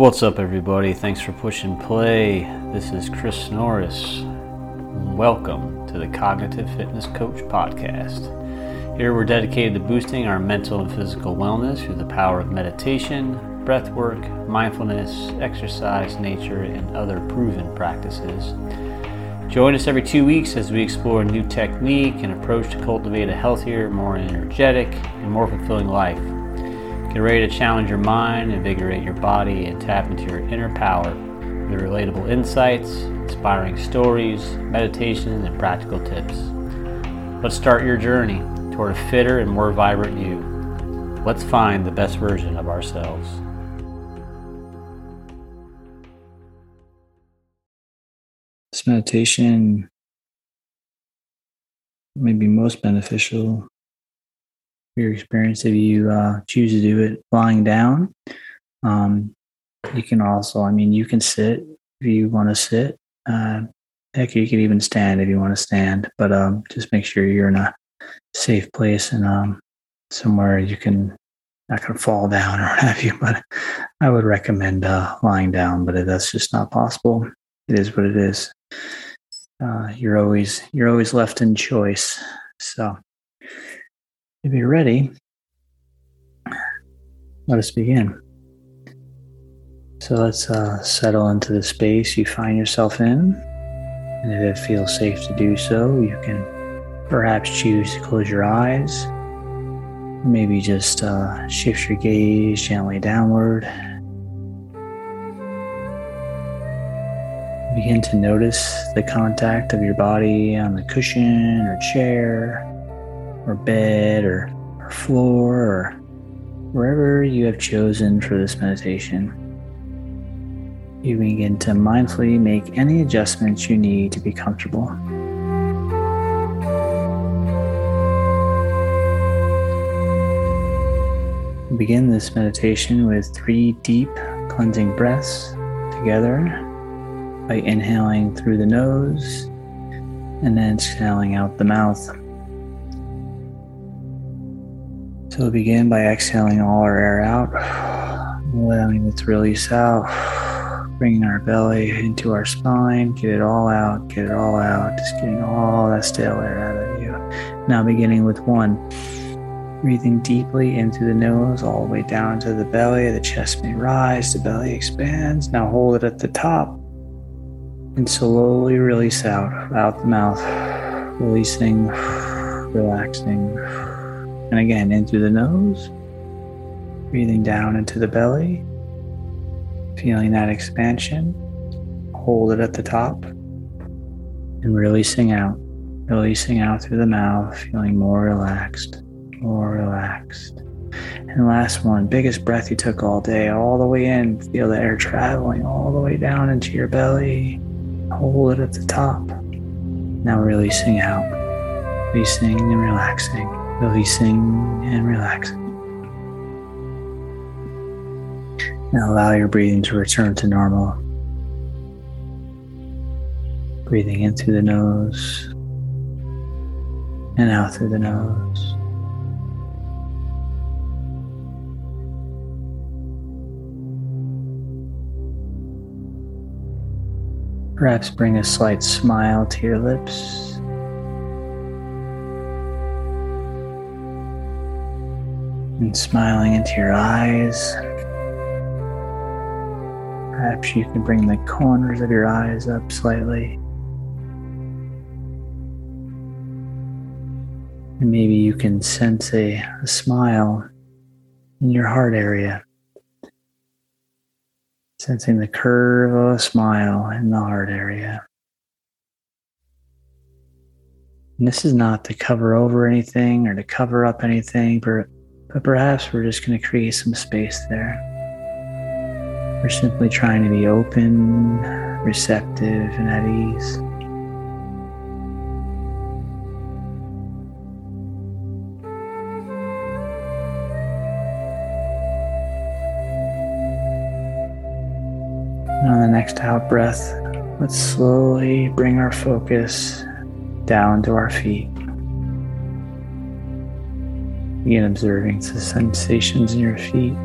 What's up, everybody? Thanks for pushing play. This is Chris Norris. Welcome to the Cognitive Fitness Coach Podcast. Here we're dedicated to boosting our mental and physical wellness through the power of meditation, breath work, mindfulness, exercise, nature, and other proven practices. Join us every two weeks as we explore a new technique and approach to cultivate a healthier, more energetic, and more fulfilling life. Get ready to challenge your mind, invigorate your body, and tap into your inner power with relatable insights, inspiring stories, meditations, and practical tips. Let's start your journey toward a fitter and more vibrant you. Let's find the best version of ourselves. This meditation may be most beneficial your experience if you uh, choose to do it lying down. Um, you can also, I mean, you can sit if you want to sit. Uh, heck, you can even stand if you want to stand, but um, just make sure you're in a safe place and um, somewhere you can not going to fall down or what have you. But I would recommend uh, lying down, but if that's just not possible, it is what it is. Uh, you're always you're always left in choice. So if you're ready, let us begin. So let's uh, settle into the space you find yourself in. And if it feels safe to do so, you can perhaps choose to close your eyes. Maybe just uh, shift your gaze gently downward. Begin to notice the contact of your body on the cushion or chair or bed or, or floor or wherever you have chosen for this meditation. You begin to mindfully make any adjustments you need to be comfortable. Begin this meditation with three deep cleansing breaths together by inhaling through the nose and then exhaling out the mouth. So we'll begin by exhaling all our air out, allowing it to release out, bringing our belly into our spine, get it all out, get it all out, just getting all that stale air out of you. Now beginning with one. Breathing deeply into the nose, all the way down to the belly. The chest may rise, the belly expands. Now hold it at the top and slowly release out, out the mouth, releasing, relaxing. And again, in through the nose, breathing down into the belly, feeling that expansion. Hold it at the top and releasing out, releasing out through the mouth, feeling more relaxed, more relaxed. And last one, biggest breath you took all day, all the way in. Feel the air traveling all the way down into your belly. Hold it at the top. Now releasing out, releasing and relaxing releasing and relaxing. And allow your breathing to return to normal. Breathing in through the nose and out through the nose. Perhaps bring a slight smile to your lips. And smiling into your eyes. Perhaps you can bring the corners of your eyes up slightly. And maybe you can sense a, a smile in your heart area. Sensing the curve of a smile in the heart area. And this is not to cover over anything or to cover up anything, but but perhaps we're just going to create some space there. We're simply trying to be open, receptive, and at ease. And on the next out breath, let's slowly bring our focus down to our feet. Begin observing the sensations in your feet.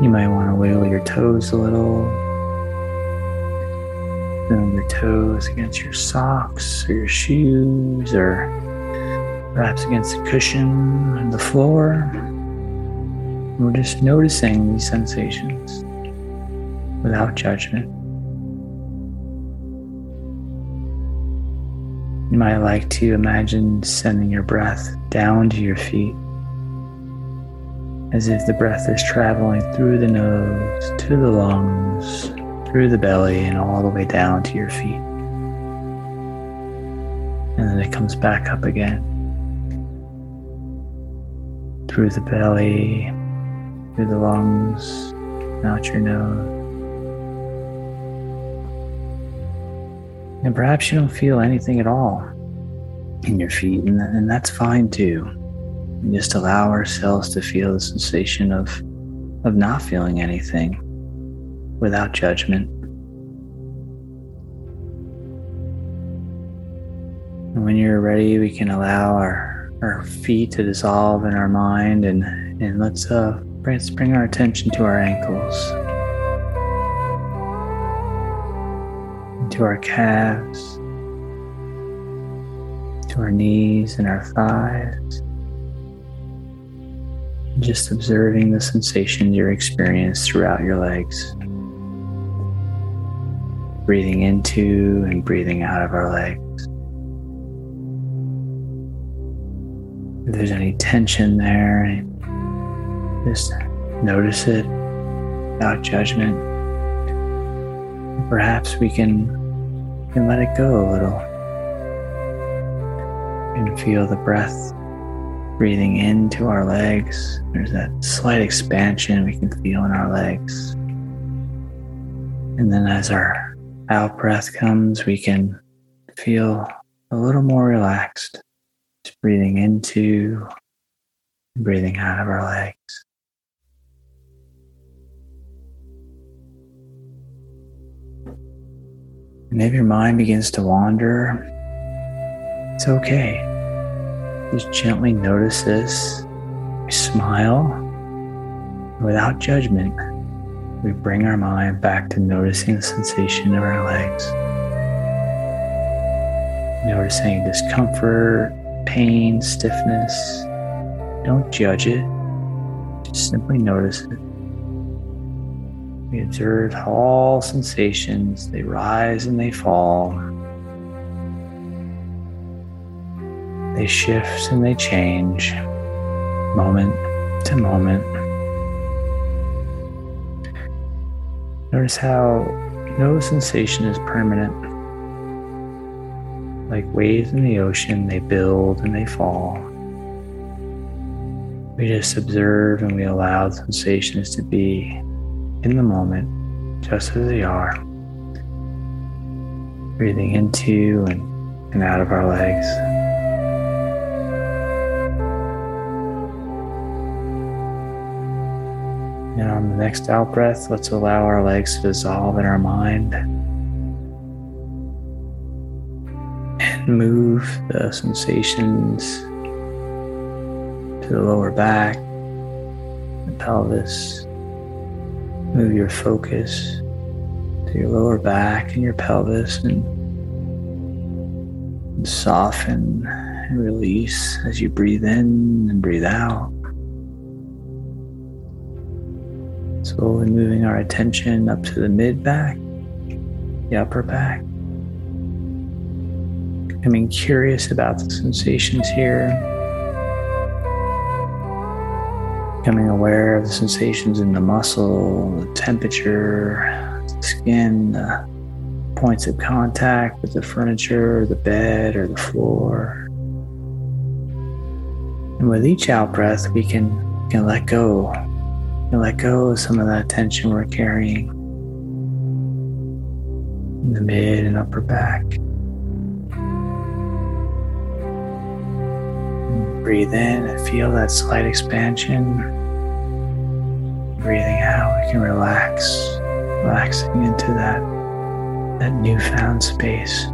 You might want to wiggle your toes a little. Feeling your toes against your socks or your shoes or perhaps against the cushion on the floor. We're just noticing these sensations without judgment. You might like to imagine sending your breath down to your feet as if the breath is traveling through the nose to the lungs, through the belly, and all the way down to your feet. And then it comes back up again through the belly, through the lungs, out your nose. And perhaps you don't feel anything at all in your feet, and, and that's fine too. And just allow ourselves to feel the sensation of, of not feeling anything without judgment. And when you're ready, we can allow our, our feet to dissolve in our mind and, and let's, uh, let's bring our attention to our ankles. To our calves, to our knees and our thighs. Just observing the sensations you're experiencing throughout your legs. Breathing into and breathing out of our legs. If there's any tension there, just notice it without judgment. Perhaps we can and let it go a little. You can feel the breath breathing into our legs. There's that slight expansion we can feel in our legs. And then as our out breath comes, we can feel a little more relaxed. Just breathing into, breathing out of our legs. And if your mind begins to wander, it's okay. Just gently notice this. We smile without judgment. We bring our mind back to noticing the sensation of our legs. Noticing discomfort, pain, stiffness. Don't judge it, just simply notice it. We observe all sensations, they rise and they fall. They shift and they change moment to moment. Notice how no sensation is permanent. Like waves in the ocean, they build and they fall. We just observe and we allow sensations to be in the moment, just as they are. Breathing into and, and out of our legs. And on the next out breath, let's allow our legs to dissolve in our mind and move the sensations to the lower back, the pelvis, Move your focus to your lower back and your pelvis and, and soften and release as you breathe in and breathe out. Slowly moving our attention up to the mid back, the upper back. Becoming curious about the sensations here. Becoming aware of the sensations in the muscle, the temperature, the skin, the points of contact with the furniture, the bed, or the floor. And with each out breath, we can, can let go. and let go of some of that tension we're carrying in the mid and upper back. Breathe in and feel that slight expansion. Breathing out, we can relax, relaxing into that, that newfound space.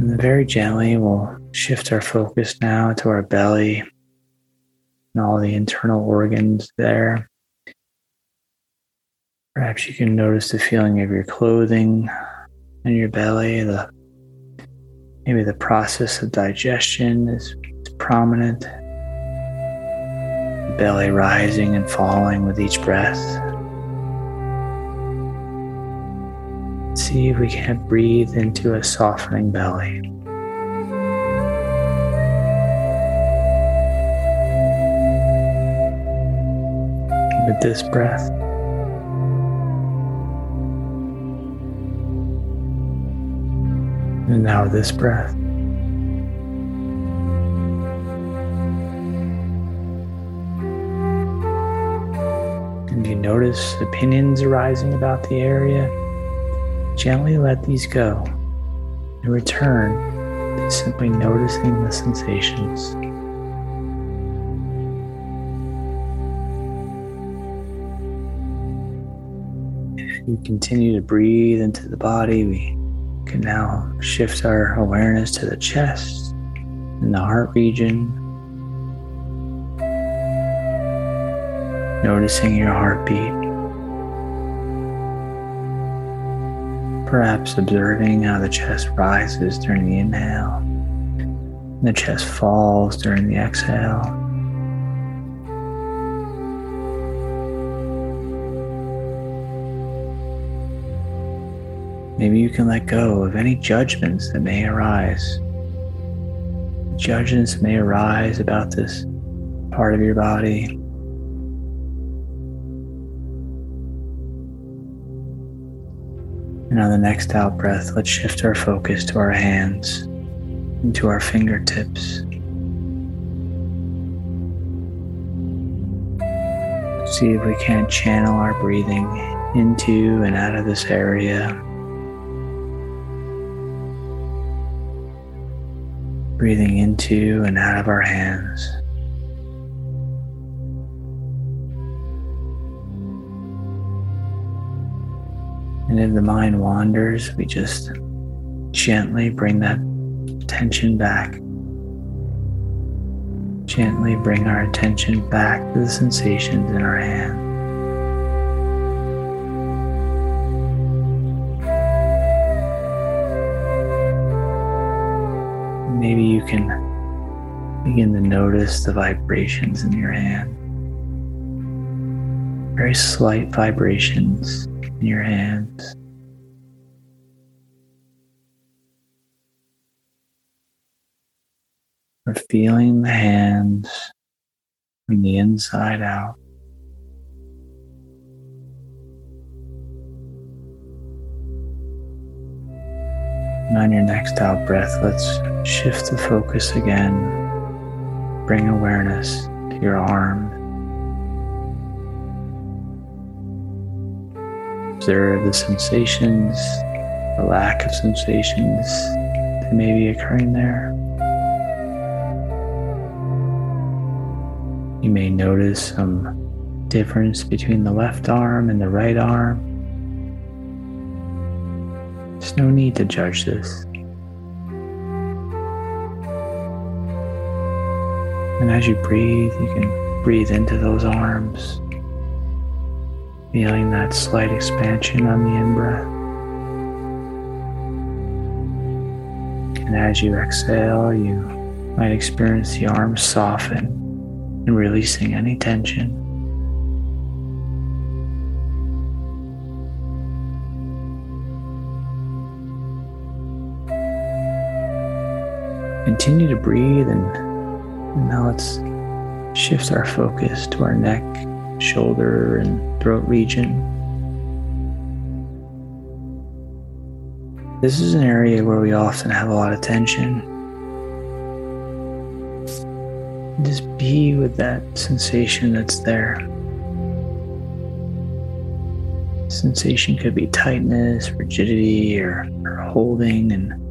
And very gently we'll shift our focus now to our belly and all the internal organs there. Perhaps you can notice the feeling of your clothing and your belly, the maybe the process of digestion is, is prominent. Belly rising and falling with each breath. See if we can't breathe into a softening belly. With this breath, and now this breath. And you notice opinions arising about the area, gently let these go and return to simply noticing the sensations. you continue to breathe into the body, we can now shift our awareness to the chest and the heart region. Noticing your heartbeat. Perhaps observing how the chest rises during the inhale and the chest falls during the exhale. Maybe you can let go of any judgments that may arise. Judgments may arise about this part of your body. And on the next out breath, let's shift our focus to our hands and to our fingertips. See if we can't channel our breathing into and out of this area. Breathing into and out of our hands. And if the mind wanders, we just gently bring that attention back. Gently bring our attention back to the sensations in our hand. Maybe you can begin to notice the vibrations in your hand. Very slight vibrations in your hands. We're feeling the hands from the inside out. And on your next out breath, let's shift the focus again. Bring awareness to your arm. Observe the sensations, the lack of sensations that may be occurring there. You may notice some difference between the left arm and the right arm. There's no need to judge this. And as you breathe, you can breathe into those arms, feeling that slight expansion on the in breath. And as you exhale, you might experience the arms soften and releasing any tension. Continue to breathe and, and now let's shift our focus to our neck, shoulder, and throat region. This is an area where we often have a lot of tension. Just be with that sensation that's there. Sensation could be tightness, rigidity, or, or holding, and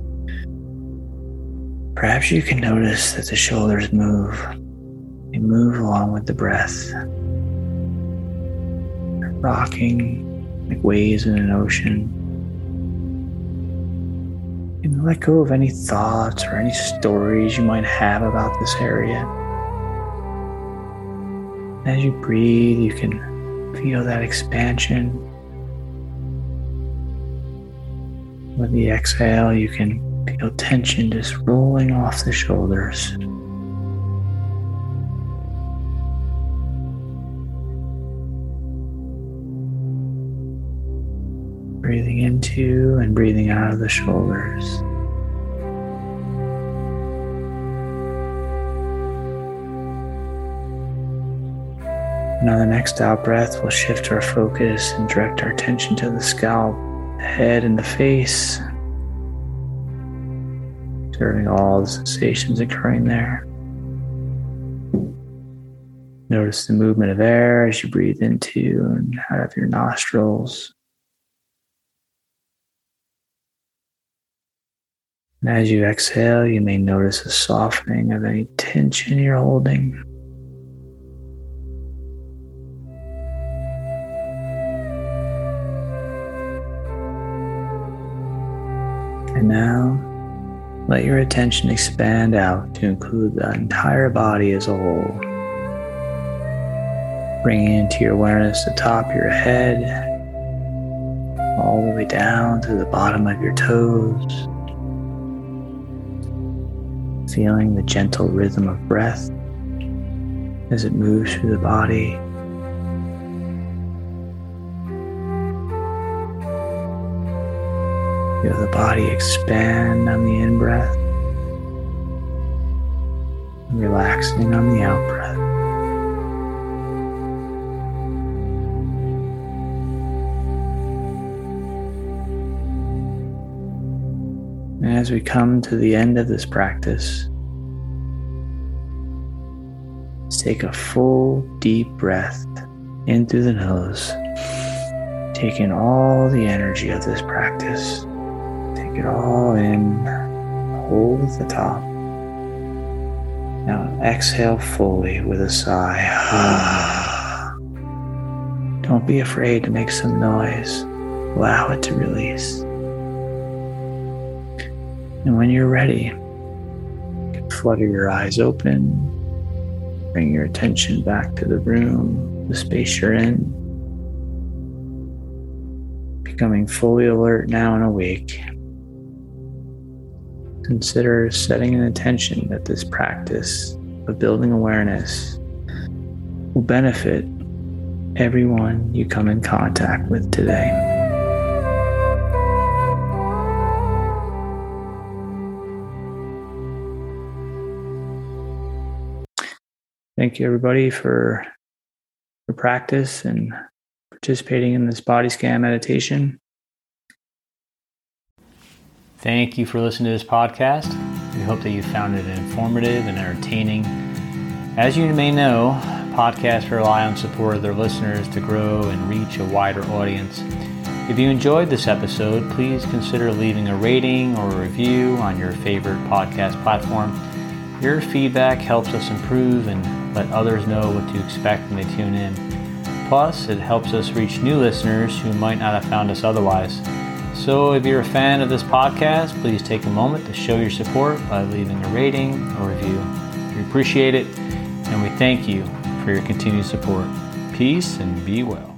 Perhaps you can notice that the shoulders move. They move along with the breath, rocking like waves in an ocean. Can let go of any thoughts or any stories you might have about this area. As you breathe, you can feel that expansion. With the exhale, you can feel tension just rolling off the shoulders. Breathing into and breathing out of the shoulders. Now, the next out breath, we'll shift our focus and direct our attention to the scalp, the head, and the face, observing all the sensations occurring there. Notice the movement of air as you breathe into and out of your nostrils. And as you exhale, you may notice a softening of any tension you're holding. And now, let your attention expand out to include the entire body as a whole. Bringing into your awareness the top of your head, all the way down to the bottom of your toes. Feeling the gentle rhythm of breath as it moves through the body. Feel the body expand on the in breath, relaxing on the out breath. And as we come to the end of this practice, take a full deep breath in through the nose, taking all the energy of this practice. All in, hold the top. Now exhale fully with a sigh. Don't be afraid to make some noise. Allow it to release. And when you're ready, flutter your eyes open, bring your attention back to the room, the space you're in, becoming fully alert now and awake. Consider setting an intention that this practice of building awareness will benefit everyone you come in contact with today. Thank you, everybody, for your practice and participating in this body scan meditation. Thank you for listening to this podcast. We hope that you found it informative and entertaining. As you may know, podcasts rely on support of their listeners to grow and reach a wider audience. If you enjoyed this episode, please consider leaving a rating or a review on your favorite podcast platform. Your feedback helps us improve and let others know what to expect when they tune in. Plus, it helps us reach new listeners who might not have found us otherwise. So, if you're a fan of this podcast, please take a moment to show your support by leaving a rating or review. We appreciate it, and we thank you for your continued support. Peace and be well.